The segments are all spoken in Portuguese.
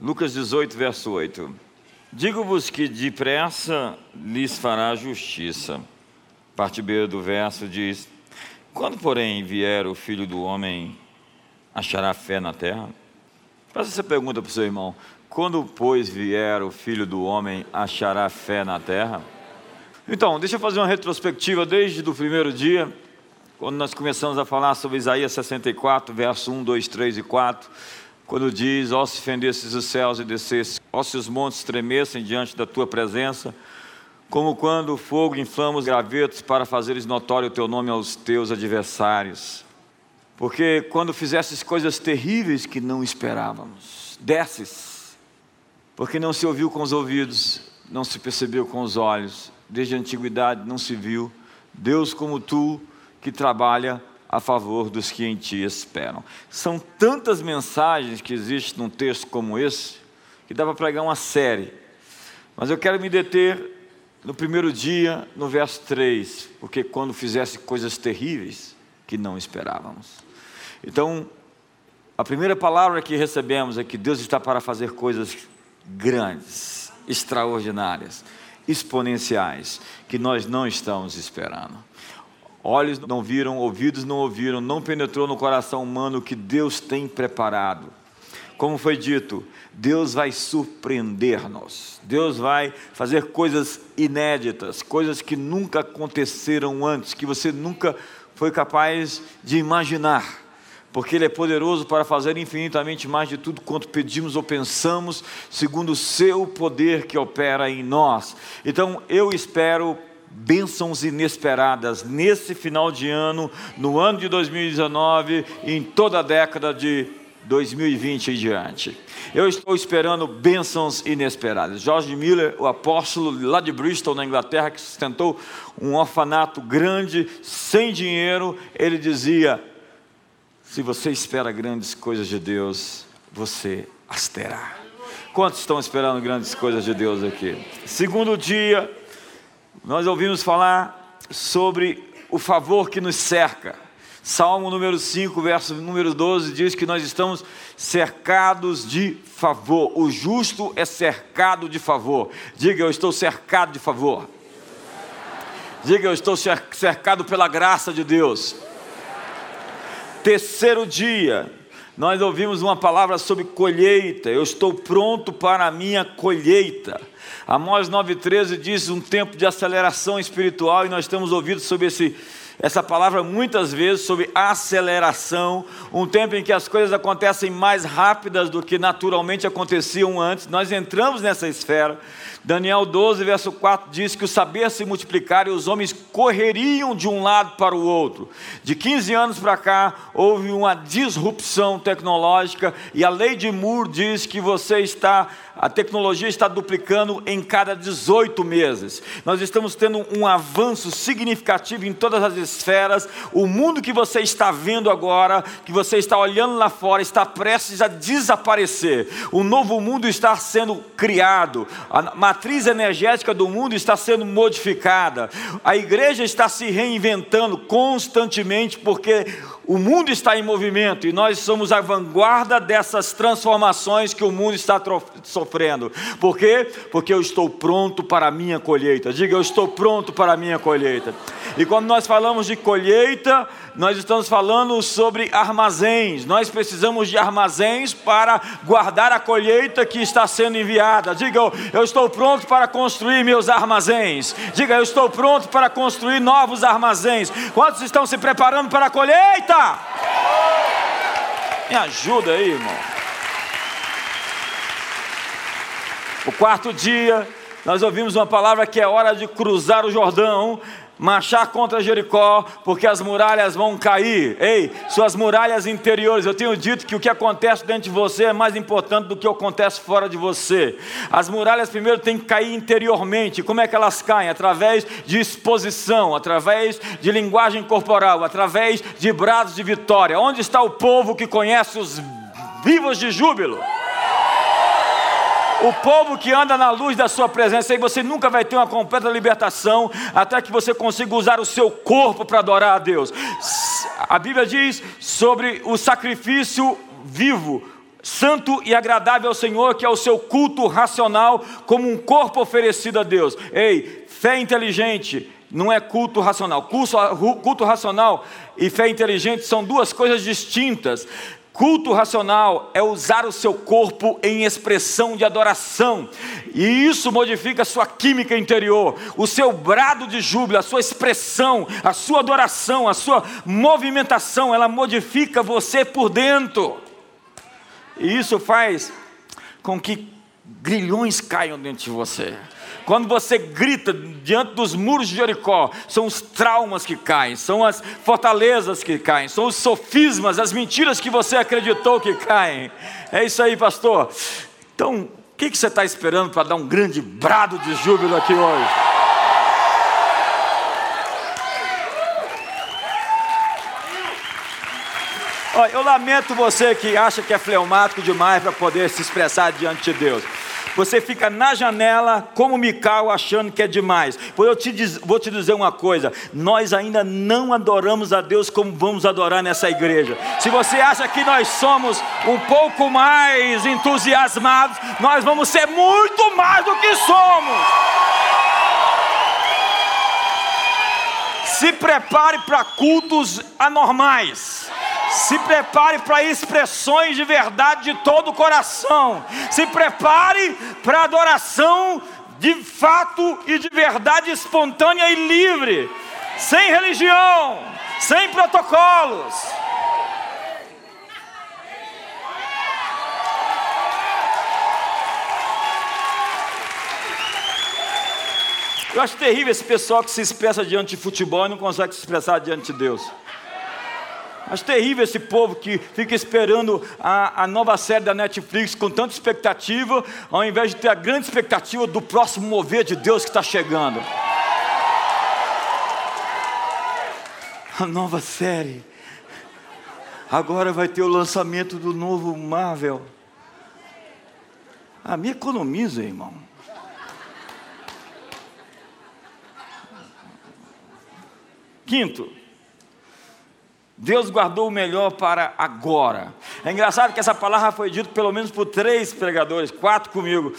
Lucas 18, verso 8. Digo-vos que depressa lhes fará justiça. Parte B do verso diz: Quando, porém, vier o filho do homem, achará fé na terra? Faça essa pergunta para o seu irmão. Quando, pois, vier o filho do homem, achará fé na terra? Então, deixa eu fazer uma retrospectiva desde o primeiro dia, quando nós começamos a falar sobre Isaías 64, verso 1, 2, 3 e 4, quando diz: Ó, se fendesses os céus e descesses, ó, se os montes tremessem diante da tua presença, como quando o fogo inflama os gravetos para fazeres notório o teu nome aos teus adversários. Porque quando fizesses coisas terríveis que não esperávamos, desces, porque não se ouviu com os ouvidos, não se percebeu com os olhos, desde a antiguidade não se viu, Deus como tu, que trabalha a favor dos que em ti esperam. São tantas mensagens que existem num texto como esse, que dá para pregar uma série. Mas eu quero me deter no primeiro dia, no verso 3, porque quando fizesse coisas terríveis que não esperávamos. Então, a primeira palavra que recebemos é que Deus está para fazer coisas grandes, extraordinárias, exponenciais, que nós não estamos esperando. Olhos não viram, ouvidos não ouviram, não penetrou no coração humano o que Deus tem preparado. Como foi dito, Deus vai surpreender-nos. Deus vai fazer coisas inéditas, coisas que nunca aconteceram antes, que você nunca foi capaz de imaginar porque Ele é poderoso para fazer infinitamente mais de tudo quanto pedimos ou pensamos, segundo o Seu poder que opera em nós. Então eu espero bênçãos inesperadas nesse final de ano, no ano de 2019 e em toda a década de 2020 em diante. Eu estou esperando bênçãos inesperadas. George Miller, o apóstolo lá de Bristol, na Inglaterra, que sustentou um orfanato grande, sem dinheiro, ele dizia: se você espera grandes coisas de Deus, você as terá. Quantos estão esperando grandes coisas de Deus aqui? Segundo dia, nós ouvimos falar sobre o favor que nos cerca. Salmo número 5, verso número 12 diz que nós estamos cercados de favor. O justo é cercado de favor. Diga, eu estou cercado de favor. Diga, eu estou cercado pela graça de Deus. Terceiro dia, nós ouvimos uma palavra sobre colheita. Eu estou pronto para a minha colheita. Amós 9,13 diz um tempo de aceleração espiritual, e nós temos ouvido sobre esse, essa palavra muitas vezes, sobre aceleração, um tempo em que as coisas acontecem mais rápidas do que naturalmente aconteciam antes. Nós entramos nessa esfera. Daniel 12, verso 4 diz que o saber se multiplicar e os homens correriam de um lado para o outro. De 15 anos para cá, houve uma disrupção tecnológica e a lei de Moore diz que você está a tecnologia está duplicando em cada 18 meses. Nós estamos tendo um avanço significativo em todas as esferas. O mundo que você está vendo agora, que você está olhando lá fora, está prestes a desaparecer. O novo mundo está sendo criado. A matriz energética do mundo está sendo modificada. A igreja está se reinventando constantemente porque o mundo está em movimento e nós somos a vanguarda dessas transformações que o mundo está sofrendo. Por quê? Porque eu estou pronto para a minha colheita. Diga, eu estou pronto para a minha colheita. E quando nós falamos de colheita, nós estamos falando sobre armazéns. Nós precisamos de armazéns para guardar a colheita que está sendo enviada. Diga, eu estou pronto para construir meus armazéns. Diga, eu estou pronto para construir novos armazéns. Quantos estão se preparando para a colheita? Me ajuda aí, irmão. O quarto dia, nós ouvimos uma palavra que é hora de cruzar o Jordão marchar contra Jericó, porque as muralhas vão cair. Ei, suas muralhas interiores. Eu tenho dito que o que acontece dentro de você é mais importante do que acontece fora de você. As muralhas primeiro têm que cair interiormente. Como é que elas caem? Através de exposição, através de linguagem corporal, através de brados de vitória. Onde está o povo que conhece os vivos de júbilo? O povo que anda na luz da sua presença, aí você nunca vai ter uma completa libertação até que você consiga usar o seu corpo para adorar a Deus. A Bíblia diz sobre o sacrifício vivo, santo e agradável ao Senhor, que é o seu culto racional, como um corpo oferecido a Deus. Ei, fé inteligente não é culto racional. Culto, culto racional e fé inteligente são duas coisas distintas. Culto racional é usar o seu corpo em expressão de adoração, e isso modifica a sua química interior, o seu brado de júbilo, a sua expressão, a sua adoração, a sua movimentação, ela modifica você por dentro. E isso faz com que grilhões caiam dentro de você. Quando você grita diante dos muros de Jericó, são os traumas que caem, são as fortalezas que caem, são os sofismas, as mentiras que você acreditou que caem. É isso aí, pastor. Então, o que, que você está esperando para dar um grande brado de júbilo aqui hoje? Olha, eu lamento você que acha que é fleumático demais para poder se expressar diante de Deus. Você fica na janela como Mical achando que é demais. Pois eu te diz, vou te dizer uma coisa: nós ainda não adoramos a Deus como vamos adorar nessa igreja. Se você acha que nós somos um pouco mais entusiasmados, nós vamos ser muito mais do que somos. Se prepare para cultos anormais. Se prepare para expressões de verdade de todo o coração. Se prepare para adoração de fato e de verdade espontânea e livre, sem religião, sem protocolos. Eu acho terrível esse pessoal que se expressa diante de futebol e não consegue se expressar diante de Deus. Acho terrível esse povo que fica esperando a, a, nova série da Netflix com tanta expectativa, ao invés de ter a grande expectativa do próximo mover de Deus que está chegando. A nova série. Agora vai ter o lançamento do novo Marvel. Ah, me economiza, irmão. Quinto, Deus guardou o melhor para agora. É engraçado que essa palavra foi dita pelo menos por três pregadores, quatro comigo,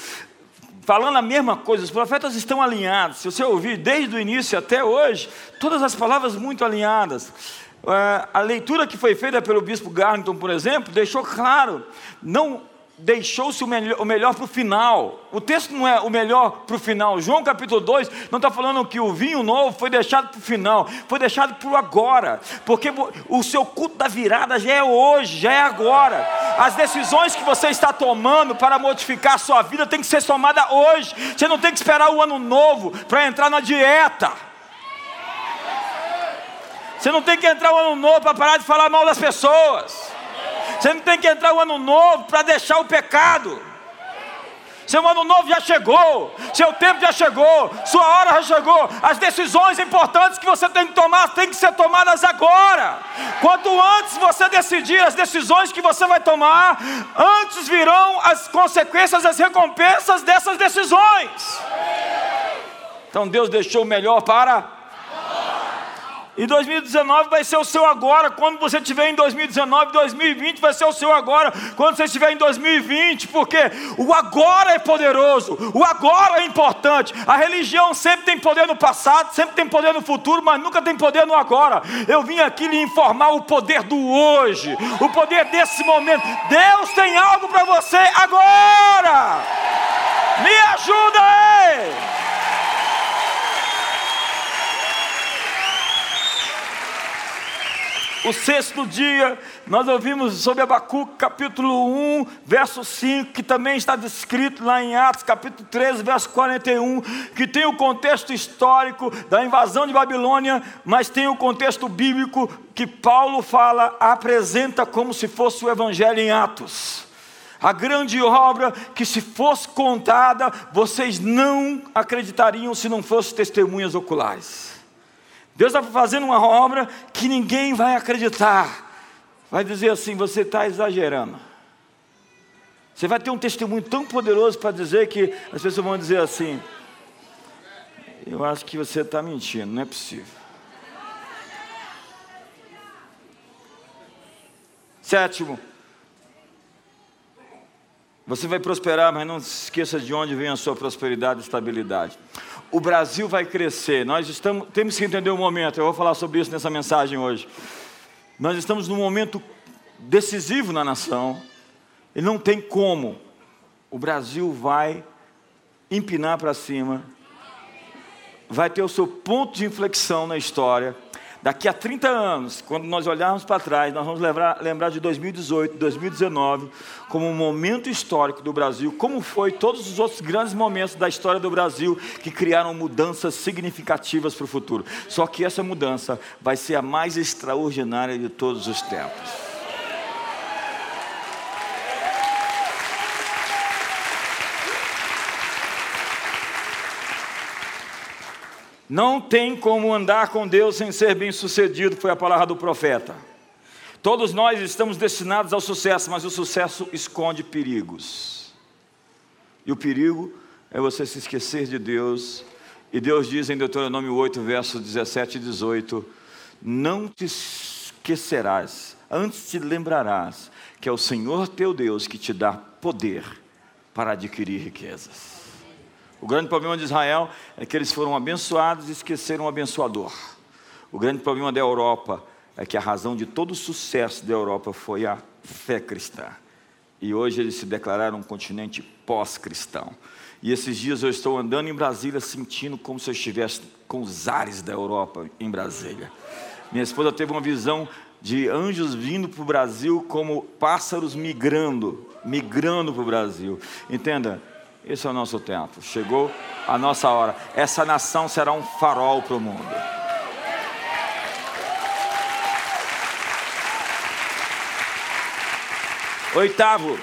falando a mesma coisa. Os profetas estão alinhados. Se você ouvir desde o início até hoje, todas as palavras muito alinhadas. É, a leitura que foi feita pelo bispo Garrington, por exemplo, deixou claro, não deixou-se o melhor, o melhor para o final. O texto não é o melhor para o final. João capítulo 2 não está falando que o vinho novo foi deixado para o final, foi deixado para o agora, porque o seu culto da virada já é hoje, já é agora. As decisões que você está tomando para modificar a sua vida tem que ser tomada hoje. Você não tem que esperar o ano novo para entrar na dieta. Você não tem que entrar o ano novo para parar de falar mal das pessoas. Você não tem que entrar o ano novo para deixar o pecado. Seu ano novo já chegou, seu tempo já chegou, sua hora já chegou. As decisões importantes que você tem que tomar têm que ser tomadas agora. Quanto antes você decidir as decisões que você vai tomar, antes virão as consequências, as recompensas dessas decisões. Então Deus deixou o melhor para e 2019 vai ser o seu agora. Quando você estiver em 2019, 2020 vai ser o seu agora. Quando você estiver em 2020, porque o agora é poderoso, o agora é importante. A religião sempre tem poder no passado, sempre tem poder no futuro, mas nunca tem poder no agora. Eu vim aqui lhe informar o poder do hoje, o poder desse momento. Deus tem algo para você agora. Me ajuda aí. O sexto dia, nós ouvimos sobre Abacuque, capítulo 1, verso 5, que também está descrito lá em Atos, capítulo 13, verso 41, que tem o contexto histórico da invasão de Babilônia, mas tem o contexto bíblico que Paulo fala, apresenta como se fosse o evangelho em Atos. A grande obra que, se fosse contada, vocês não acreditariam se não fossem testemunhas oculares. Deus está fazendo uma obra que ninguém vai acreditar. Vai dizer assim: você está exagerando. Você vai ter um testemunho tão poderoso para dizer que as pessoas vão dizer assim: eu acho que você está mentindo, não é possível. Sétimo, Você vai prosperar, mas não se esqueça de onde vem a sua prosperidade e estabilidade. O Brasil vai crescer. Nós estamos, temos que entender o momento. Eu vou falar sobre isso nessa mensagem hoje. Nós estamos num momento decisivo na nação. E não tem como. O Brasil vai empinar para cima. Vai ter o seu ponto de inflexão na história. Daqui a 30 anos, quando nós olharmos para trás, nós vamos lembrar, lembrar de 2018, 2019, como um momento histórico do Brasil, como foi todos os outros grandes momentos da história do Brasil que criaram mudanças significativas para o futuro. Só que essa mudança vai ser a mais extraordinária de todos os tempos. Não tem como andar com Deus sem ser bem-sucedido, foi a palavra do profeta. Todos nós estamos destinados ao sucesso, mas o sucesso esconde perigos. E o perigo é você se esquecer de Deus. E Deus diz em Deuteronômio 8, versos 17 e 18: Não te esquecerás, antes te lembrarás que é o Senhor teu Deus que te dá poder para adquirir riquezas. O grande problema de Israel é que eles foram abençoados e esqueceram o abençoador. O grande problema da Europa é que a razão de todo o sucesso da Europa foi a fé cristã. E hoje eles se declararam um continente pós-cristão. E esses dias eu estou andando em Brasília sentindo como se eu estivesse com os ares da Europa em Brasília. Minha esposa teve uma visão de anjos vindo para o Brasil como pássaros migrando, migrando para o Brasil. Entenda, esse é o nosso tempo. Chegou a nossa hora. Essa nação será um farol para o mundo. Oitavo,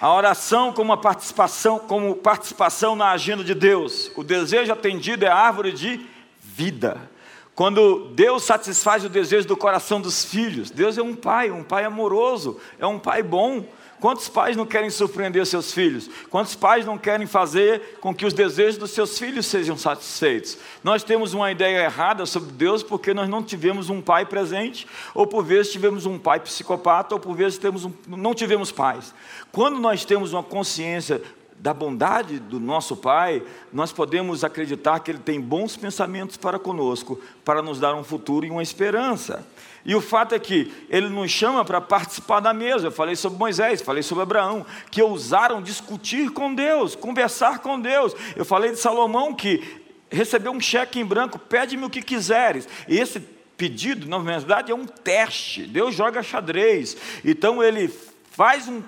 a oração como participação, como participação na agenda de Deus. O desejo atendido é árvore de vida. Quando Deus satisfaz o desejo do coração dos filhos, Deus é um pai, um pai amoroso, é um pai bom. Quantos pais não querem surpreender seus filhos? Quantos pais não querem fazer com que os desejos dos seus filhos sejam satisfeitos? Nós temos uma ideia errada sobre Deus porque nós não tivemos um pai presente, ou por vezes tivemos um pai psicopata, ou por vezes temos um, não tivemos pais. Quando nós temos uma consciência da bondade do nosso Pai, nós podemos acreditar que Ele tem bons pensamentos para conosco, para nos dar um futuro e uma esperança. E o fato é que ele nos chama para participar da mesa. Eu falei sobre Moisés, falei sobre Abraão, que ousaram discutir com Deus, conversar com Deus. Eu falei de Salomão que recebeu um cheque em branco, pede-me o que quiseres. E esse pedido, na verdade, é um teste. Deus joga xadrez. Então ele faz um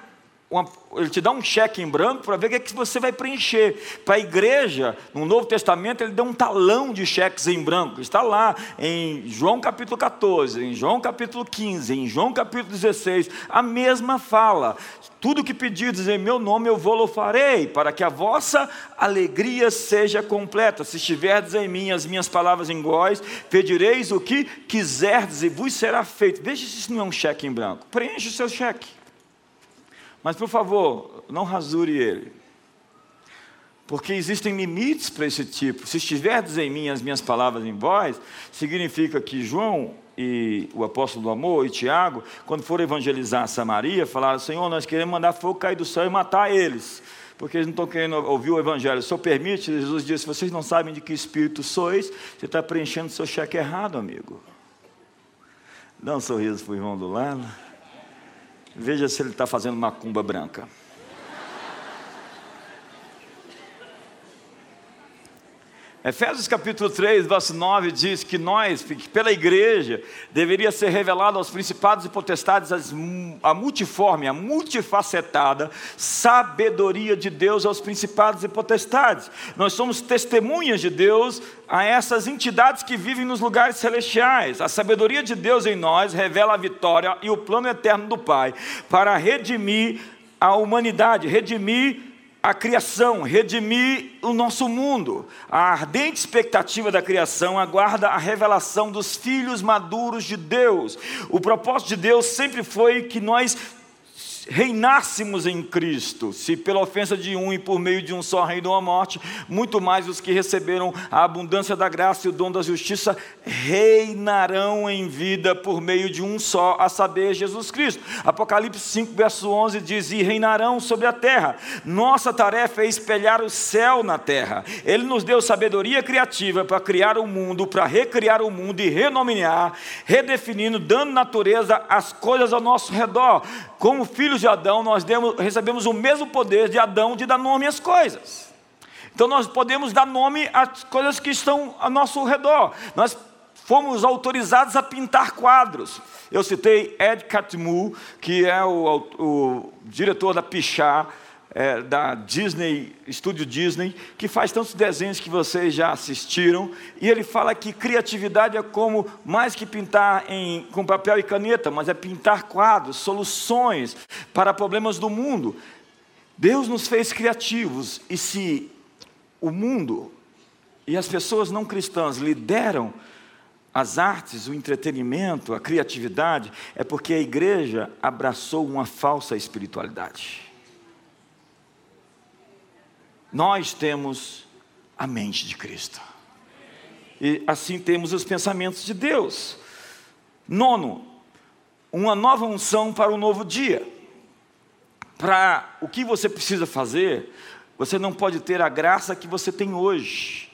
uma, ele te dá um cheque em branco para ver o que, é que você vai preencher. Para a igreja, no Novo Testamento, ele deu um talão de cheques em branco. Está lá em João capítulo 14, em João capítulo 15, em João capítulo 16, a mesma fala. Tudo que pedirdes em meu nome eu vou-lo farei, para que a vossa alegria seja completa. Se estiverdes em mim, as minhas palavras em góis, pedireis o que quiserdes e vos será feito. Veja se isso não é um cheque em branco. Preencha o seu cheque. Mas, por favor, não rasure ele. Porque existem limites para esse tipo. Se estiverdes em mim as minhas palavras em vós, significa que João e o apóstolo do amor e Tiago, quando foram evangelizar Samaria, falaram: Senhor, nós queremos mandar fogo cair do céu e matar eles. Porque eles não estão querendo ouvir o evangelho. Senhor permite, Jesus disse: vocês não sabem de que espírito sois, você está preenchendo seu cheque errado, amigo. Dá um sorriso para o irmão do lado. Veja se ele está fazendo macumba branca. Efésios capítulo 3, verso 9 diz que nós, pela igreja, deveria ser revelado aos principados e potestades as, a multiforme, a multifacetada sabedoria de Deus aos principados e potestades. Nós somos testemunhas de Deus a essas entidades que vivem nos lugares celestiais. A sabedoria de Deus em nós revela a vitória e o plano eterno do Pai para redimir a humanidade, redimir a criação, redimir o nosso mundo. A ardente expectativa da criação aguarda a revelação dos filhos maduros de Deus. O propósito de Deus sempre foi que nós reinássemos em Cristo, se pela ofensa de um e por meio de um só reinou a morte, muito mais os que receberam a abundância da graça e o dom da justiça reinarão em vida por meio de um só, a saber, Jesus Cristo. Apocalipse 5, verso 11 diz: E reinarão sobre a terra. Nossa tarefa é espelhar o céu na terra. Ele nos deu sabedoria criativa para criar o mundo, para recriar o mundo e renomear, redefinindo, dando natureza às coisas ao nosso redor. Como filhos de Adão, nós demos, recebemos o mesmo poder de Adão de dar nome às coisas. Então nós podemos dar nome às coisas que estão ao nosso redor. Nós fomos autorizados a pintar quadros. Eu citei Ed Catmull, que é o, o diretor da Pichar, é, da Disney, Estúdio Disney, que faz tantos desenhos que vocês já assistiram, e ele fala que criatividade é como mais que pintar em, com papel e caneta, mas é pintar quadros, soluções para problemas do mundo. Deus nos fez criativos, e se o mundo e as pessoas não cristãs lideram as artes, o entretenimento, a criatividade, é porque a igreja abraçou uma falsa espiritualidade. Nós temos a mente de Cristo. E assim temos os pensamentos de Deus. Nono, uma nova unção para o um novo dia. Para o que você precisa fazer, você não pode ter a graça que você tem hoje.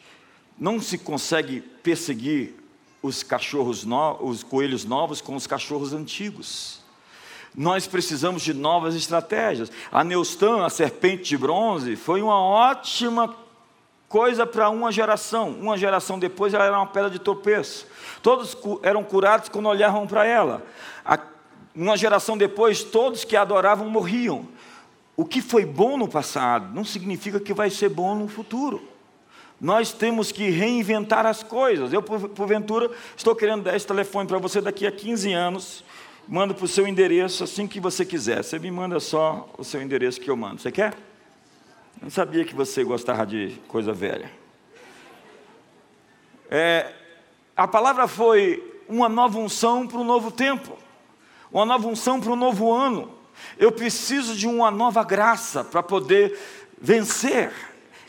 Não se consegue perseguir os cachorros no, os coelhos novos com os cachorros antigos. Nós precisamos de novas estratégias. A Neustan, a serpente de bronze, foi uma ótima coisa para uma geração. Uma geração depois ela era uma pedra de tropeço. Todos eram curados quando olhavam para ela. Uma geração depois, todos que adoravam morriam. O que foi bom no passado não significa que vai ser bom no futuro. Nós temos que reinventar as coisas. Eu, porventura, estou querendo dar esse telefone para você daqui a 15 anos mando para o seu endereço assim que você quiser. Você me manda só o seu endereço que eu mando. Você quer? Não sabia que você gostava de coisa velha. É, a palavra foi uma nova unção para um novo tempo, uma nova unção para um novo ano. Eu preciso de uma nova graça para poder vencer.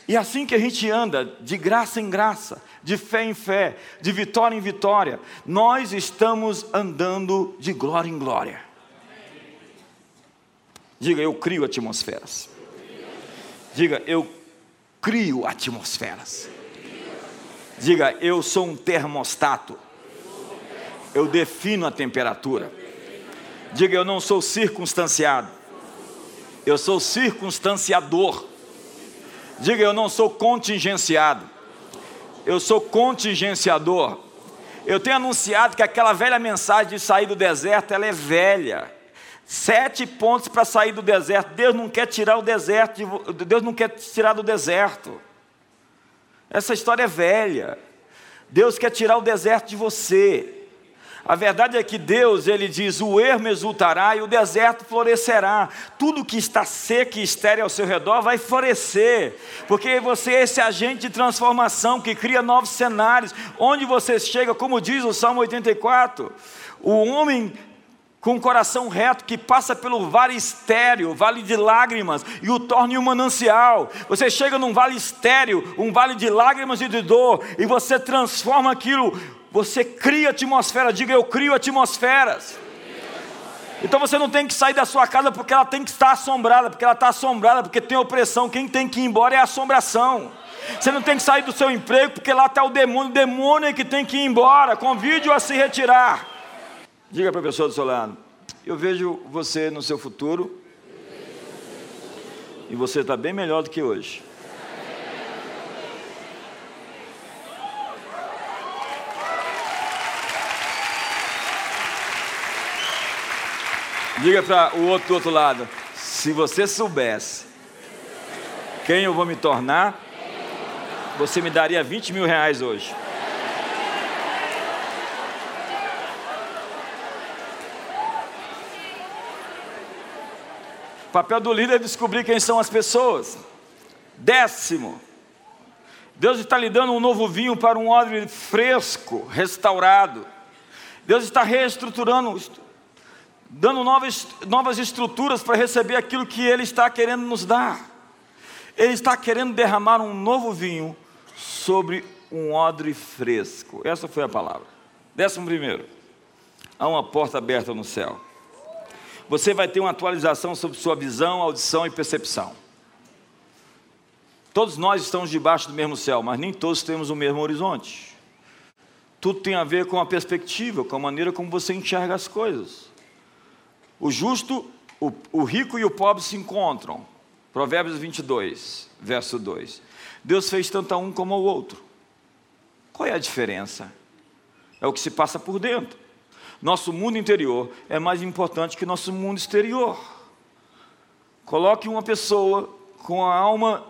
E assim que a gente anda, de graça em graça, de fé em fé, de vitória em vitória, nós estamos andando de glória em glória. Diga, eu crio atmosferas. Diga, eu crio atmosferas. Diga, eu sou um termostato. Eu defino a temperatura. Diga, eu não sou circunstanciado. Eu sou circunstanciador. Diga, eu não sou contingenciado, eu sou contingenciador. Eu tenho anunciado que aquela velha mensagem de sair do deserto, ela é velha. Sete pontos para sair do deserto. Deus não quer tirar o deserto, de, Deus não quer tirar do deserto. Essa história é velha. Deus quer tirar o deserto de você. A verdade é que Deus, ele diz: o ermo exultará e o deserto florescerá. Tudo que está seco e estéreo ao seu redor vai florescer, porque você é esse agente de transformação que cria novos cenários. Onde você chega, como diz o Salmo 84, o homem com o coração reto que passa pelo vale estéreo, vale de lágrimas, e o torna em um manancial. Você chega num vale estéreo, um vale de lágrimas e de dor, e você transforma aquilo você cria atmosfera, diga eu crio atmosferas. Então você não tem que sair da sua casa porque ela tem que estar assombrada, porque ela está assombrada, porque tem opressão. Quem tem que ir embora é a assombração. Você não tem que sair do seu emprego porque lá está o demônio, o demônio é que tem que ir embora. Convide-o a se retirar. Diga para a pessoa do seu lado: Eu vejo você no seu futuro e você está bem melhor do que hoje. Diga para o outro do outro lado: se você soubesse quem eu vou me tornar, você me daria 20 mil reais hoje. O papel do líder é descobrir quem são as pessoas. Décimo, Deus está lhe dando um novo vinho para um odre fresco, restaurado. Deus está reestruturando dando novas, novas estruturas para receber aquilo que Ele está querendo nos dar. Ele está querendo derramar um novo vinho sobre um odre fresco. Essa foi a palavra. Décimo primeiro, há uma porta aberta no céu. Você vai ter uma atualização sobre sua visão, audição e percepção. Todos nós estamos debaixo do mesmo céu, mas nem todos temos o mesmo horizonte. Tudo tem a ver com a perspectiva, com a maneira como você enxerga as coisas. O justo, o, o rico e o pobre se encontram. Provérbios 22, verso 2. Deus fez tanto a um como ao outro. Qual é a diferença? É o que se passa por dentro. Nosso mundo interior é mais importante que nosso mundo exterior. Coloque uma pessoa com a alma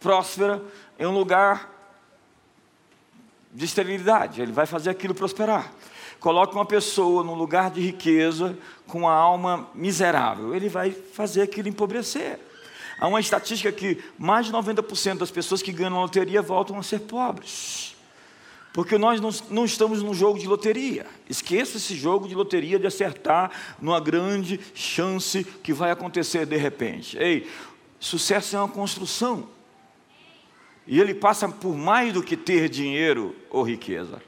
próspera em um lugar de esterilidade, ele vai fazer aquilo prosperar. Coloque uma pessoa num lugar de riqueza com a alma miserável, ele vai fazer aquilo empobrecer. Há uma estatística que mais de 90% das pessoas que ganham loteria voltam a ser pobres. Porque nós não, não estamos num jogo de loteria. Esqueça esse jogo de loteria de acertar numa grande chance que vai acontecer de repente. Ei, sucesso é uma construção. E ele passa por mais do que ter dinheiro ou riqueza.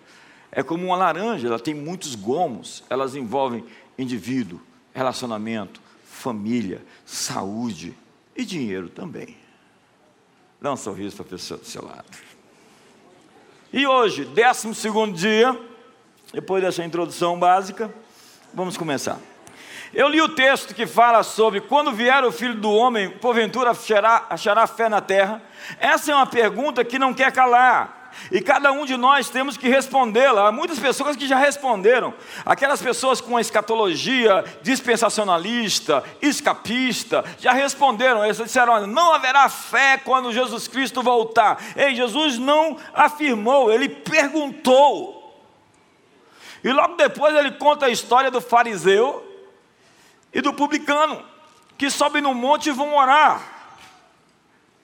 É como uma laranja, ela tem muitos gomos, elas envolvem indivíduo, relacionamento, família, saúde e dinheiro também. Dá um sorriso para a pessoa do seu lado. E hoje, décimo segundo dia, depois dessa introdução básica, vamos começar. Eu li o texto que fala sobre quando vier o filho do homem, porventura achará, achará fé na terra. Essa é uma pergunta que não quer calar. E cada um de nós temos que respondê-la. Há muitas pessoas que já responderam. Aquelas pessoas com a escatologia dispensacionalista, escapista, já responderam. Eles disseram: olha, não haverá fé quando Jesus Cristo voltar. Ei, Jesus não afirmou, ele perguntou. E logo depois ele conta a história do fariseu e do publicano, que sobem no monte e vão orar.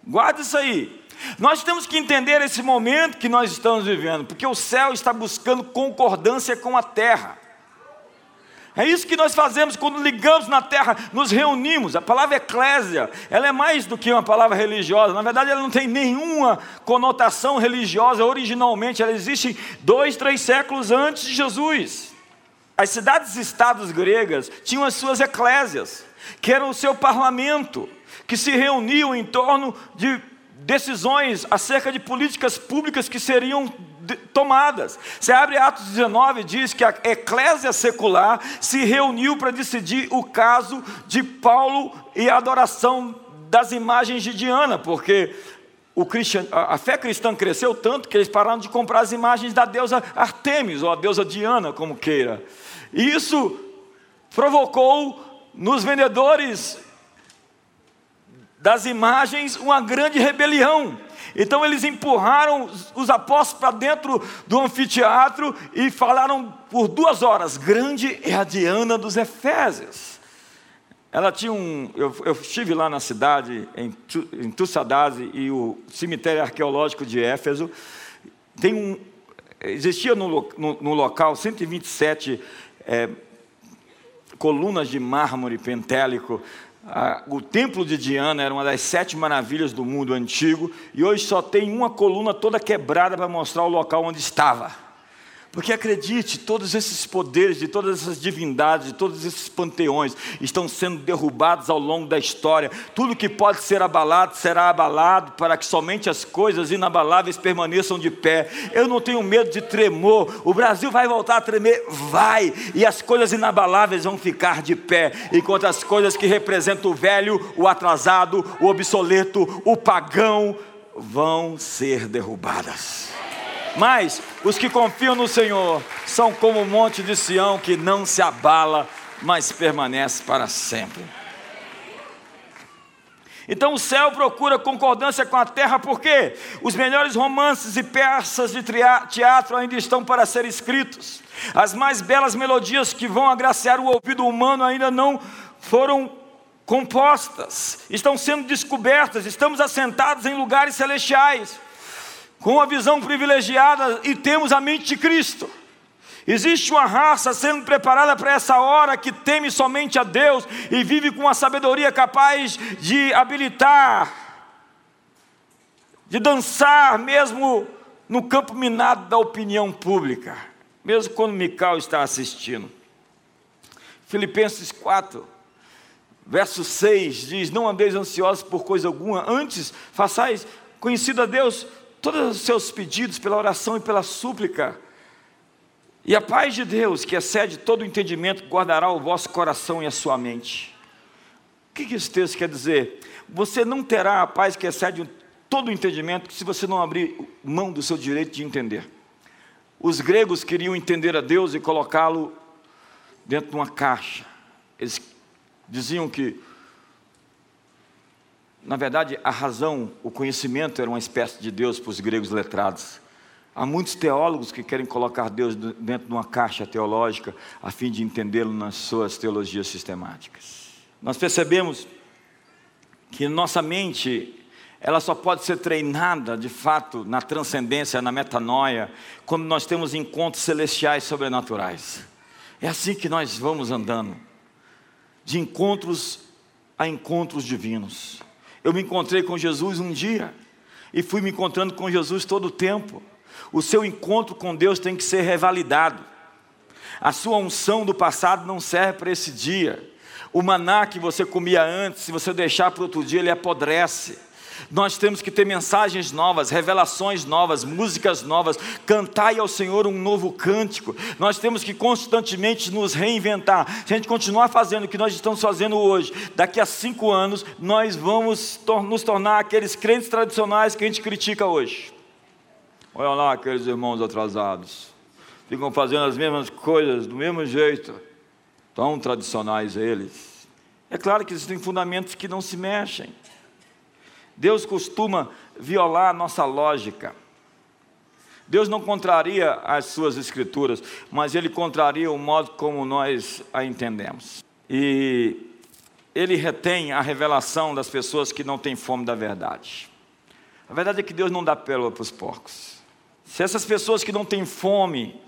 Guarda isso aí. Nós temos que entender esse momento que nós estamos vivendo, porque o céu está buscando concordância com a terra. É isso que nós fazemos quando ligamos na terra, nos reunimos. A palavra eclésia, ela é mais do que uma palavra religiosa. Na verdade, ela não tem nenhuma conotação religiosa originalmente. Ela existe dois, três séculos antes de Jesus. As cidades-estados gregas tinham as suas eclésias, que eram o seu parlamento, que se reuniam em torno de decisões acerca de políticas públicas que seriam tomadas. Você abre Atos 19 diz que a eclésia secular se reuniu para decidir o caso de Paulo e a adoração das imagens de Diana, porque a fé cristã cresceu tanto que eles pararam de comprar as imagens da deusa Artemis, ou a deusa Diana, como queira. E isso provocou nos vendedores das imagens uma grande rebelião. Então eles empurraram os apóstolos para dentro do anfiteatro e falaram por duas horas: Grande é a Diana dos Efésios. Ela tinha um. Eu, eu estive lá na cidade, em, em Tussadase, e o cemitério arqueológico de Éfeso. Tem um, existia no, no, no local 127 é, colunas de mármore pentélico. o templo de Diana era uma das sete maravilhas do mundo antigo, e hoje só tem uma coluna toda quebrada para mostrar o local onde estava. Porque acredite, todos esses poderes, de todas essas divindades, de todos esses panteões estão sendo derrubados ao longo da história. Tudo que pode ser abalado será abalado para que somente as coisas inabaláveis permaneçam de pé. Eu não tenho medo de tremor. O Brasil vai voltar a tremer, vai, e as coisas inabaláveis vão ficar de pé, enquanto as coisas que representam o velho, o atrasado, o obsoleto, o pagão vão ser derrubadas. Mas os que confiam no Senhor são como o monte de Sião que não se abala, mas permanece para sempre. Então o céu procura concordância com a terra, porque os melhores romances e peças de teatro ainda estão para ser escritos. As mais belas melodias que vão agraciar o ouvido humano ainda não foram compostas, estão sendo descobertas, estamos assentados em lugares celestiais com a visão privilegiada e temos a mente de Cristo. Existe uma raça sendo preparada para essa hora que teme somente a Deus e vive com uma sabedoria capaz de habilitar, de dançar mesmo no campo minado da opinião pública, mesmo quando Mical está assistindo. Filipenses 4, verso 6 diz: Não andeis ansiosos por coisa alguma, antes façais conhecido a Deus todos os seus pedidos pela oração e pela súplica e a paz de Deus, que excede todo o entendimento, guardará o vosso coração e a sua mente. O que esse texto quer dizer? Você não terá a paz que excede todo o entendimento se você não abrir mão do seu direito de entender. Os gregos queriam entender a Deus e colocá-lo dentro de uma caixa. Eles diziam que, na verdade, a razão, o conhecimento era uma espécie de Deus para os gregos letrados. Há muitos teólogos que querem colocar Deus dentro de uma caixa teológica a fim de entendê-lo nas suas teologias sistemáticas. Nós percebemos que nossa mente ela só pode ser treinada de fato na transcendência, na metanoia, quando nós temos encontros celestiais sobrenaturais. É assim que nós vamos andando, de encontros a encontros divinos. Eu me encontrei com Jesus um dia e fui me encontrando com Jesus todo o tempo. O seu encontro com Deus tem que ser revalidado. A sua unção do passado não serve para esse dia. O maná que você comia antes, se você deixar para outro dia, ele apodrece. Nós temos que ter mensagens novas, revelações novas, músicas novas, cantai ao Senhor um novo cântico. Nós temos que constantemente nos reinventar. Se a gente continuar fazendo o que nós estamos fazendo hoje, daqui a cinco anos, nós vamos nos tornar aqueles crentes tradicionais que a gente critica hoje. Olha lá aqueles irmãos atrasados. Ficam fazendo as mesmas coisas do mesmo jeito. Tão tradicionais eles. É claro que existem fundamentos que não se mexem. Deus costuma violar a nossa lógica. Deus não contraria as suas escrituras, mas ele contraria o modo como nós a entendemos. E ele retém a revelação das pessoas que não têm fome da verdade. A verdade é que Deus não dá pérola para os porcos. Se essas pessoas que não têm fome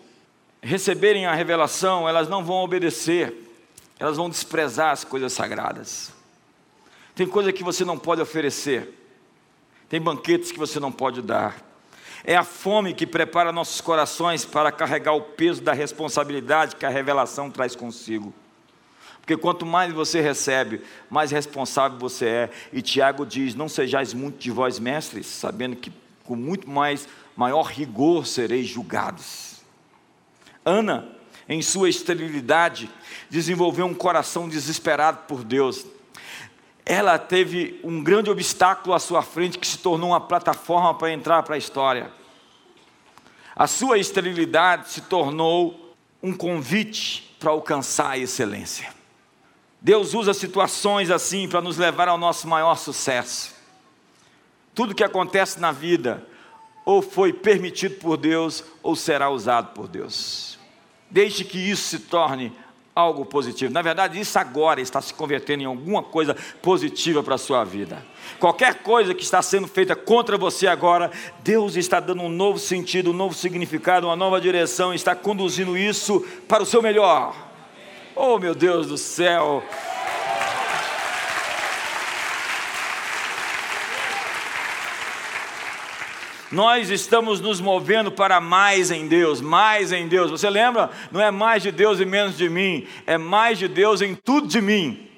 receberem a revelação, elas não vão obedecer, elas vão desprezar as coisas sagradas. Tem coisa que você não pode oferecer, tem banquetes que você não pode dar. É a fome que prepara nossos corações para carregar o peso da responsabilidade que a revelação traz consigo. Porque quanto mais você recebe, mais responsável você é. E Tiago diz: Não sejais muito de vós mestres, sabendo que com muito mais maior rigor sereis julgados. Ana, em sua esterilidade, desenvolveu um coração desesperado por Deus. Ela teve um grande obstáculo à sua frente que se tornou uma plataforma para entrar para a história. A sua esterilidade se tornou um convite para alcançar a excelência. Deus usa situações assim para nos levar ao nosso maior sucesso. Tudo que acontece na vida ou foi permitido por Deus, ou será usado por Deus. Desde que isso se torne algo positivo. Na verdade, isso agora está se convertendo em alguma coisa positiva para a sua vida. Qualquer coisa que está sendo feita contra você agora, Deus está dando um novo sentido, um novo significado, uma nova direção, está conduzindo isso para o seu melhor. Oh, meu Deus do céu! Nós estamos nos movendo para mais em Deus, mais em Deus. Você lembra? Não é mais de Deus e menos de mim, é mais de Deus em tudo de mim.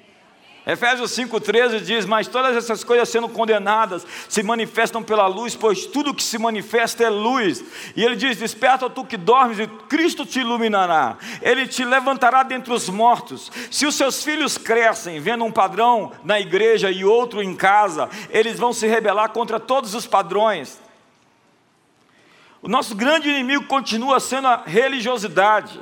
Efésios 5,13 diz: Mas todas essas coisas sendo condenadas se manifestam pela luz, pois tudo que se manifesta é luz. E ele diz: Desperta tu que dormes, e Cristo te iluminará. Ele te levantará dentre os mortos. Se os seus filhos crescem, vendo um padrão na igreja e outro em casa, eles vão se rebelar contra todos os padrões. O nosso grande inimigo continua sendo a religiosidade.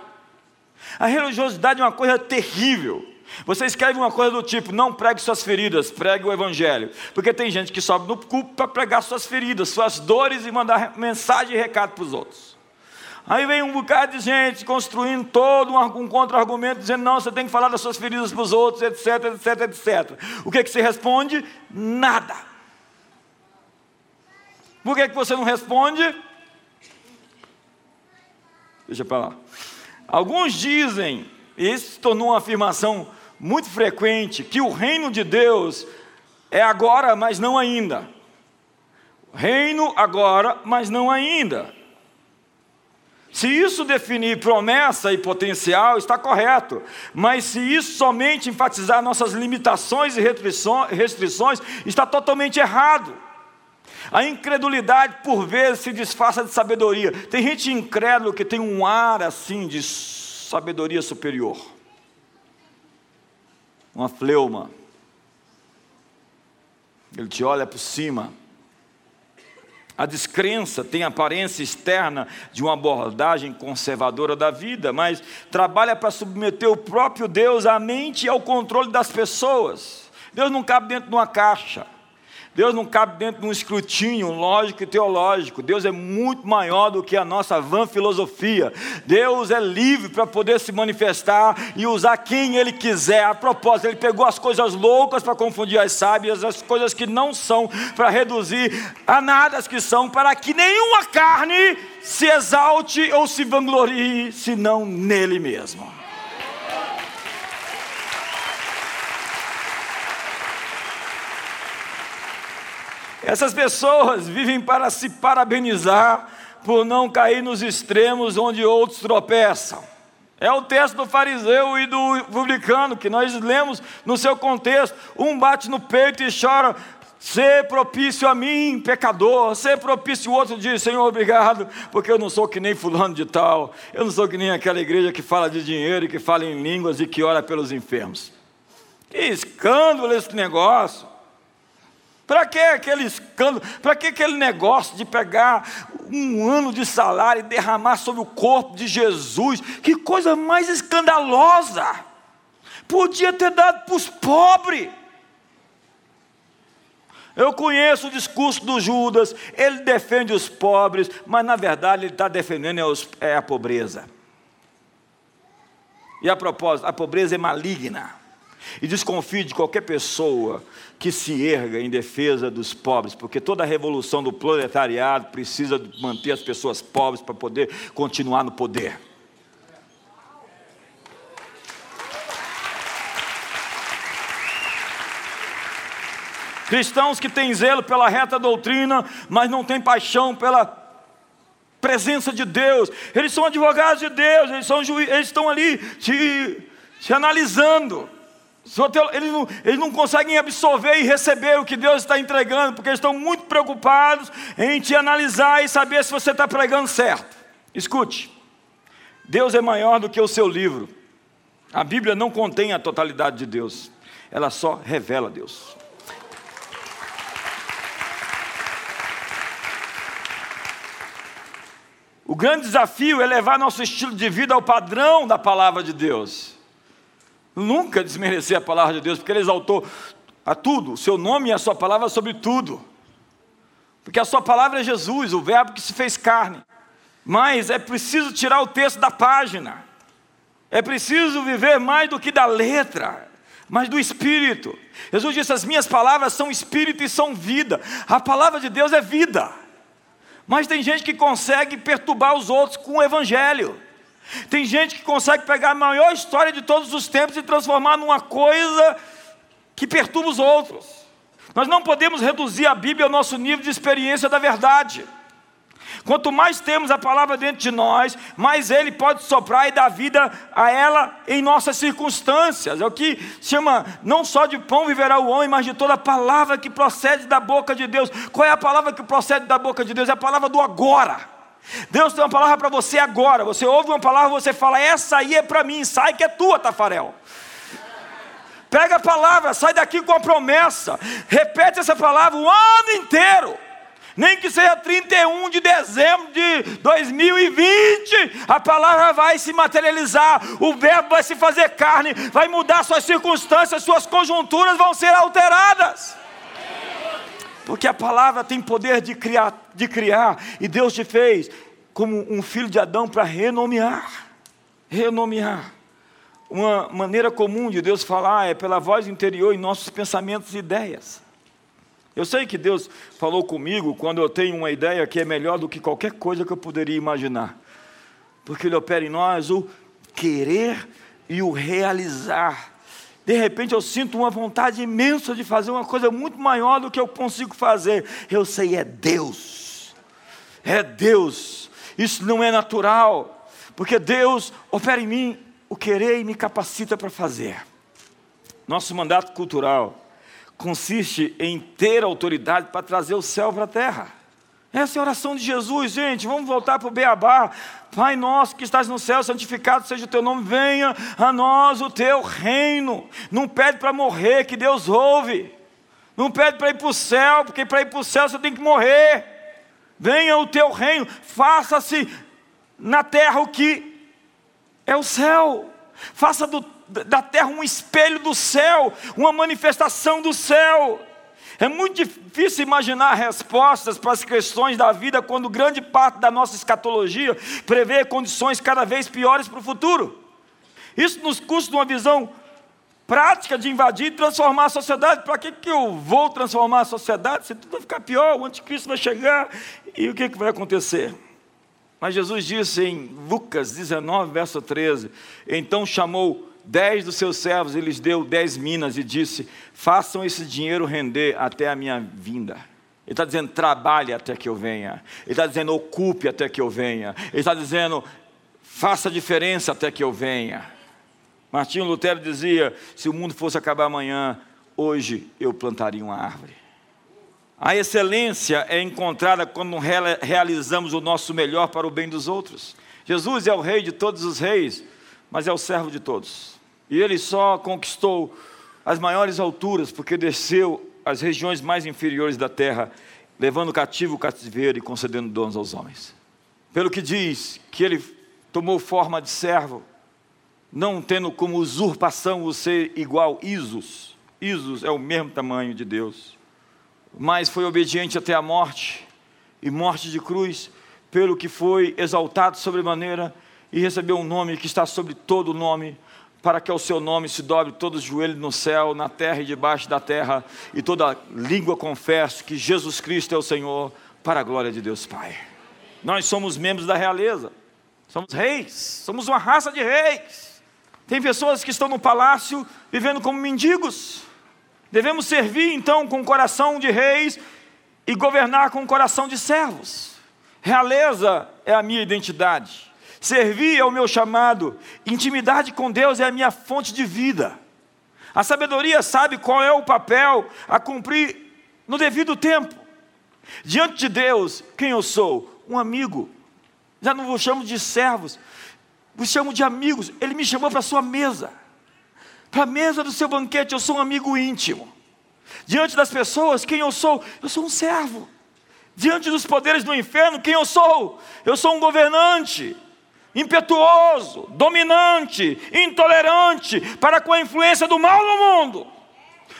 A religiosidade é uma coisa terrível. Você escreve uma coisa do tipo: não pregue suas feridas, pregue o evangelho. Porque tem gente que sobe no culto para pregar suas feridas, suas dores e mandar mensagem e recado para os outros. Aí vem um bocado de gente construindo todo um contra-argumento, dizendo: não, você tem que falar das suas feridas para os outros, etc, etc, etc. O que, que você responde? Nada. Por que, que você não responde? Deixa para lá. Alguns dizem, e isso se tornou uma afirmação muito frequente, que o reino de Deus é agora, mas não ainda. Reino agora, mas não ainda. Se isso definir promessa e potencial, está correto. Mas se isso somente enfatizar nossas limitações e restrições, está totalmente errado. A incredulidade, por vezes, se disfarça de sabedoria. Tem gente incrédula que tem um ar assim de sabedoria superior. Uma fleuma. Ele te olha por cima a descrença tem aparência externa de uma abordagem conservadora da vida, mas trabalha para submeter o próprio Deus à mente e ao controle das pessoas. Deus não cabe dentro de uma caixa. Deus não cabe dentro de um escrutínio lógico e teológico. Deus é muito maior do que a nossa vã filosofia. Deus é livre para poder se manifestar e usar quem Ele quiser. A propósito, Ele pegou as coisas loucas para confundir as sábias, as coisas que não são, para reduzir a nada as que são, para que nenhuma carne se exalte ou se vanglorie, senão nele mesmo. Essas pessoas vivem para se parabenizar por não cair nos extremos onde outros tropeçam. É o texto do fariseu e do publicano que nós lemos no seu contexto. Um bate no peito e chora, Ser propício a mim, pecador, ser propício, o outro diz, Senhor, obrigado, porque eu não sou que nem fulano de tal, eu não sou que nem aquela igreja que fala de dinheiro e que fala em línguas e que ora pelos enfermos. Que escândalo esse negócio. Para que aquele escândalo? Para que aquele negócio de pegar um ano de salário e derramar sobre o corpo de Jesus? Que coisa mais escandalosa! Podia ter dado para os pobres. Eu conheço o discurso do Judas, ele defende os pobres, mas na verdade ele está defendendo é, é a pobreza. E a propósito, a pobreza é maligna. E desconfie de qualquer pessoa que se erga em defesa dos pobres, porque toda a revolução do proletariado precisa manter as pessoas pobres para poder continuar no poder. Cristãos que têm zelo pela reta doutrina, mas não têm paixão pela presença de Deus. Eles são advogados de Deus, eles, são eles estão ali te, te analisando. Eles não, eles não conseguem absorver e receber o que Deus está entregando, porque eles estão muito preocupados em te analisar e saber se você está pregando certo. Escute, Deus é maior do que o seu livro. A Bíblia não contém a totalidade de Deus, ela só revela Deus. O grande desafio é levar nosso estilo de vida ao padrão da palavra de Deus. Nunca desmerecer a palavra de Deus, porque Ele exaltou a tudo, o seu nome e a sua palavra sobre tudo. Porque a sua palavra é Jesus, o Verbo que se fez carne. Mas é preciso tirar o texto da página. É preciso viver mais do que da letra, mas do espírito. Jesus disse: As minhas palavras são espírito e são vida. A palavra de Deus é vida. Mas tem gente que consegue perturbar os outros com o evangelho. Tem gente que consegue pegar a maior história de todos os tempos e transformar numa coisa que perturba os outros. Nós não podemos reduzir a Bíblia ao nosso nível de experiência da verdade. Quanto mais temos a palavra dentro de nós, mais Ele pode soprar e dar vida a ela em nossas circunstâncias. É o que chama, não só de pão viverá o homem, mas de toda palavra que procede da boca de Deus. Qual é a palavra que procede da boca de Deus? É a palavra do agora. Deus tem uma palavra para você agora. Você ouve uma palavra, você fala, essa aí é para mim, sai que é tua, Tafarel. Pega a palavra, sai daqui com a promessa. Repete essa palavra o ano inteiro. Nem que seja 31 de dezembro de 2020, a palavra vai se materializar, o verbo vai se fazer carne, vai mudar suas circunstâncias, suas conjunturas vão ser alteradas. Porque a palavra tem poder de criar, de criar, e Deus te fez como um filho de Adão para renomear. Renomear. Uma maneira comum de Deus falar é pela voz interior em nossos pensamentos e ideias. Eu sei que Deus falou comigo quando eu tenho uma ideia que é melhor do que qualquer coisa que eu poderia imaginar. Porque Ele opera em nós o querer e o realizar. De repente eu sinto uma vontade imensa de fazer uma coisa muito maior do que eu consigo fazer. Eu sei, é Deus. É Deus. Isso não é natural, porque Deus opera em mim o querer e me capacita para fazer. Nosso mandato cultural consiste em ter autoridade para trazer o céu para a terra. Essa é a oração de Jesus, gente. Vamos voltar para o Beabá. Pai nosso que estás no céu, santificado seja o teu nome, venha a nós o teu reino. Não pede para morrer, que Deus ouve. Não pede para ir para o céu, porque para ir para o céu você tem que morrer. Venha o teu reino, faça-se na terra o que é o céu. Faça do, da terra um espelho do céu, uma manifestação do céu. É muito difícil imaginar respostas para as questões da vida quando grande parte da nossa escatologia prevê condições cada vez piores para o futuro. Isso nos custa uma visão prática de invadir e transformar a sociedade. Para que, que eu vou transformar a sociedade? Se tudo vai ficar pior, o anticristo vai chegar e o que, que vai acontecer? Mas Jesus disse em Lucas 19, verso 13: Então chamou dez dos seus servos, ele lhes deu dez minas e disse: façam esse dinheiro render até a minha vinda. Ele está dizendo, trabalhe até que eu venha. Ele está dizendo, ocupe até que eu venha. Ele está dizendo, faça diferença até que eu venha. Martinho Lutero dizia: se o mundo fosse acabar amanhã, hoje eu plantaria uma árvore. A excelência é encontrada quando realizamos o nosso melhor para o bem dos outros. Jesus é o rei de todos os reis, mas é o servo de todos. E ele só conquistou as maiores alturas, porque desceu às regiões mais inferiores da terra, levando cativo o cativeiro e concedendo dons aos homens. Pelo que diz que ele tomou forma de servo, não tendo como usurpação o ser igual Isos. Isos é o mesmo tamanho de Deus. Mas foi obediente até a morte, e morte de cruz, pelo que foi exaltado sobremaneira e recebeu um nome que está sobre todo nome, para que ao seu nome se dobre todos os joelhos no céu, na terra e debaixo da terra, e toda língua confesse que Jesus Cristo é o Senhor, para a glória de Deus Pai. Nós somos membros da realeza, somos reis, somos uma raça de reis. Tem pessoas que estão no palácio vivendo como mendigos. Devemos servir então com o coração de reis e governar com o coração de servos. Realeza é a minha identidade. Servir é o meu chamado, intimidade com Deus é a minha fonte de vida. A sabedoria sabe qual é o papel a cumprir no devido tempo. Diante de Deus, quem eu sou? Um amigo. Já não vos chamo de servos, vos chamo de amigos. Ele me chamou para a sua mesa, para a mesa do seu banquete. Eu sou um amigo íntimo. Diante das pessoas, quem eu sou? Eu sou um servo. Diante dos poderes do inferno, quem eu sou? Eu sou um governante impetuoso, dominante, intolerante, para com a influência do mal no mundo.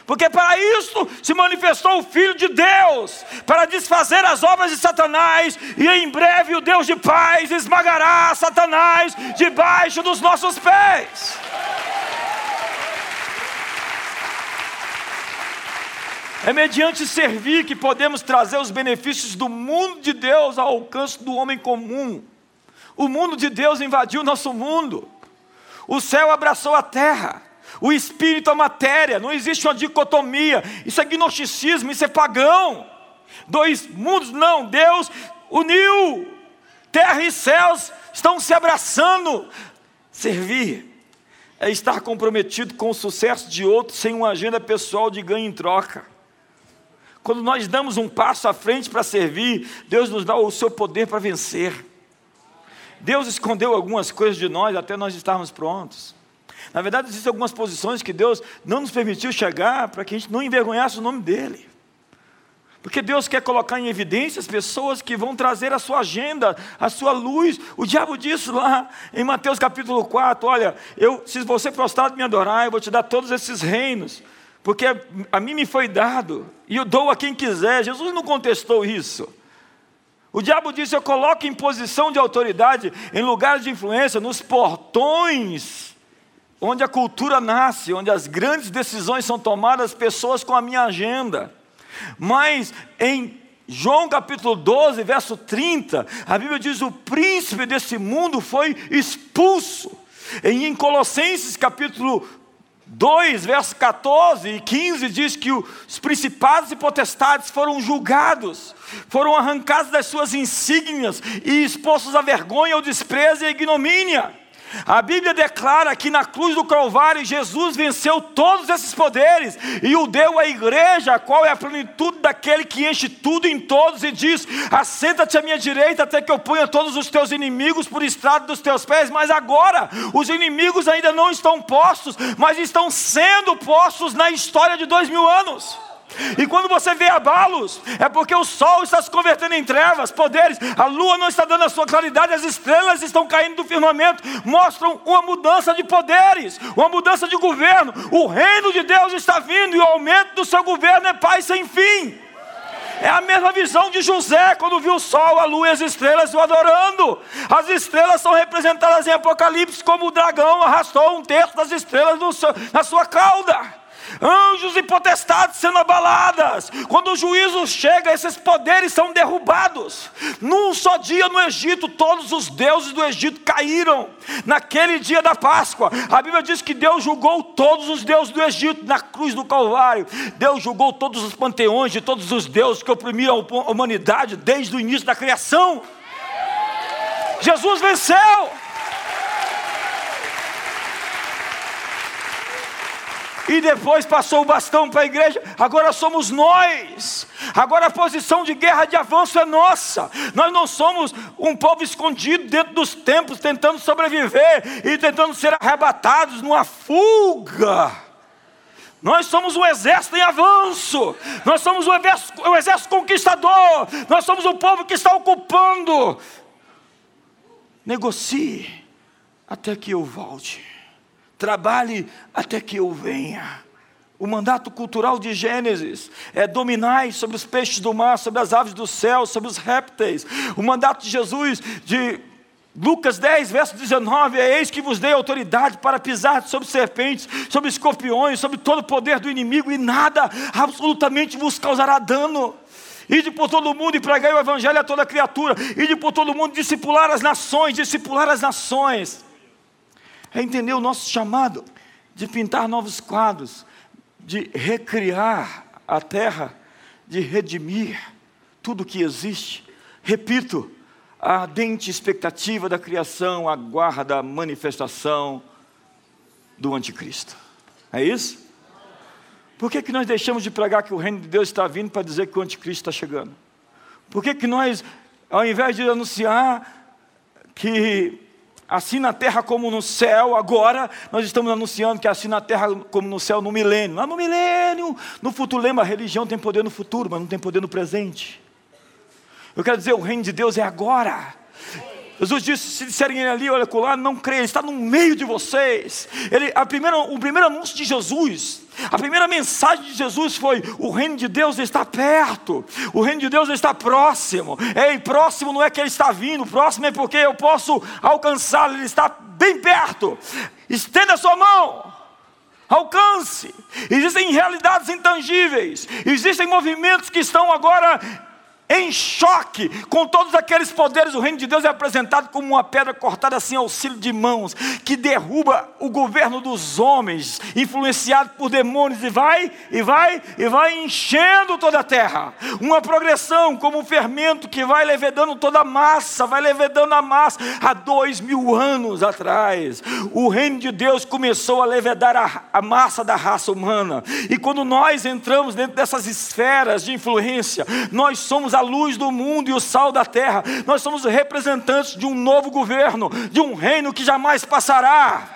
Porque para isso se manifestou o Filho de Deus, para desfazer as obras de Satanás, e em breve o Deus de paz esmagará Satanás debaixo dos nossos pés. É mediante servir que podemos trazer os benefícios do mundo de Deus ao alcance do homem comum. O mundo de Deus invadiu o nosso mundo. O céu abraçou a terra. O espírito a matéria. Não existe uma dicotomia. Isso é gnosticismo, isso é pagão. Dois mundos, não. Deus uniu. Terra e céus estão se abraçando. Servir é estar comprometido com o sucesso de outros sem uma agenda pessoal de ganho em troca. Quando nós damos um passo à frente para servir, Deus nos dá o seu poder para vencer. Deus escondeu algumas coisas de nós até nós estarmos prontos. Na verdade, existem algumas posições que Deus não nos permitiu chegar para que a gente não envergonhasse o nome dEle. Porque Deus quer colocar em evidência as pessoas que vão trazer a sua agenda, a sua luz. O diabo disse lá em Mateus capítulo 4: Olha, eu, se você prostrado me adorar, eu vou te dar todos esses reinos, porque a mim me foi dado, e eu dou a quem quiser. Jesus não contestou isso. O diabo disse: Eu coloco em posição de autoridade, em lugares de influência, nos portões onde a cultura nasce, onde as grandes decisões são tomadas, pessoas com a minha agenda. Mas em João capítulo 12, verso 30, a Bíblia diz: O príncipe desse mundo foi expulso. Em Colossenses capítulo 2, verso 14 e 15 diz que os principados e potestades foram julgados, foram arrancados das suas insígnias e expostos à vergonha, ao desprezo e à ignomínia. A Bíblia declara que na cruz do Calvário Jesus venceu todos esses poderes e o deu à igreja, qual é a plenitude daquele que enche tudo em todos e diz: Assenta-te à minha direita até que eu ponha todos os teus inimigos por estrado dos teus pés. Mas agora, os inimigos ainda não estão postos, mas estão sendo postos na história de dois mil anos. E quando você vê abalos, é porque o sol está se convertendo em trevas, poderes, a lua não está dando a sua claridade, as estrelas estão caindo do firmamento, mostram uma mudança de poderes, uma mudança de governo. O reino de Deus está vindo e o aumento do seu governo é paz sem fim. É a mesma visão de José quando viu o sol, a lua e as estrelas o adorando. As estrelas são representadas em Apocalipse como o dragão arrastou um terço das estrelas seu, na sua cauda anjos e potestades sendo abaladas. Quando o juízo chega, esses poderes são derrubados. Num só dia no Egito, todos os deuses do Egito caíram. Naquele dia da Páscoa, a Bíblia diz que Deus julgou todos os deuses do Egito na cruz do Calvário. Deus julgou todos os panteões de todos os deuses que oprimiram a humanidade desde o início da criação. Jesus venceu. E depois passou o bastão para a igreja, agora somos nós. Agora a posição de guerra de avanço é nossa. Nós não somos um povo escondido dentro dos templos, tentando sobreviver e tentando ser arrebatados numa fuga. Nós somos um exército em avanço, nós somos um exército, um exército conquistador, nós somos o povo que está ocupando. Negocie até que eu volte. Trabalhe até que eu venha. O mandato cultural de Gênesis é dominar sobre os peixes do mar, sobre as aves do céu, sobre os répteis. O mandato de Jesus de Lucas 10, verso 19, é eis que vos dei autoridade para pisar sobre serpentes, sobre escorpiões, sobre todo o poder do inimigo, e nada absolutamente vos causará dano. Ide por todo o mundo e pregai o evangelho a toda criatura. Ide por todo o mundo discipular as nações, discipular as nações é entender o nosso chamado de pintar novos quadros, de recriar a terra, de redimir tudo que existe. Repito, a ardente expectativa da criação aguarda a manifestação do anticristo. É isso? Por que, que nós deixamos de pregar que o reino de Deus está vindo para dizer que o anticristo está chegando? Por que, que nós, ao invés de anunciar que assim na terra como no céu, agora nós estamos anunciando que assim na terra como no céu no milênio. Mas no milênio, no futuro, lembra, a religião tem poder no futuro, mas não tem poder no presente. Eu quero dizer, o reino de Deus é agora. Jesus disse: se disserem ali, olha lá, não creia, está no meio de vocês. Ele, a primeira, o primeiro anúncio de Jesus, a primeira mensagem de Jesus foi: o reino de Deus está perto, o reino de Deus está próximo. Ei, próximo não é que ele está vindo, próximo é porque eu posso alcançá-lo, ele está bem perto. Estenda a sua mão alcance. Existem realidades intangíveis, existem movimentos que estão agora em choque com todos aqueles poderes, o reino de Deus é apresentado como uma pedra cortada ao auxílio de mãos, que derruba o governo dos homens, influenciado por demônios, e vai, e vai, e vai enchendo toda a terra. Uma progressão como um fermento que vai levedando toda a massa, vai levedando a massa. Há dois mil anos atrás, o reino de Deus começou a levedar a, a massa da raça humana, e quando nós entramos dentro dessas esferas de influência, nós somos a luz do mundo e o sal da terra. Nós somos representantes de um novo governo, de um reino que jamais passará.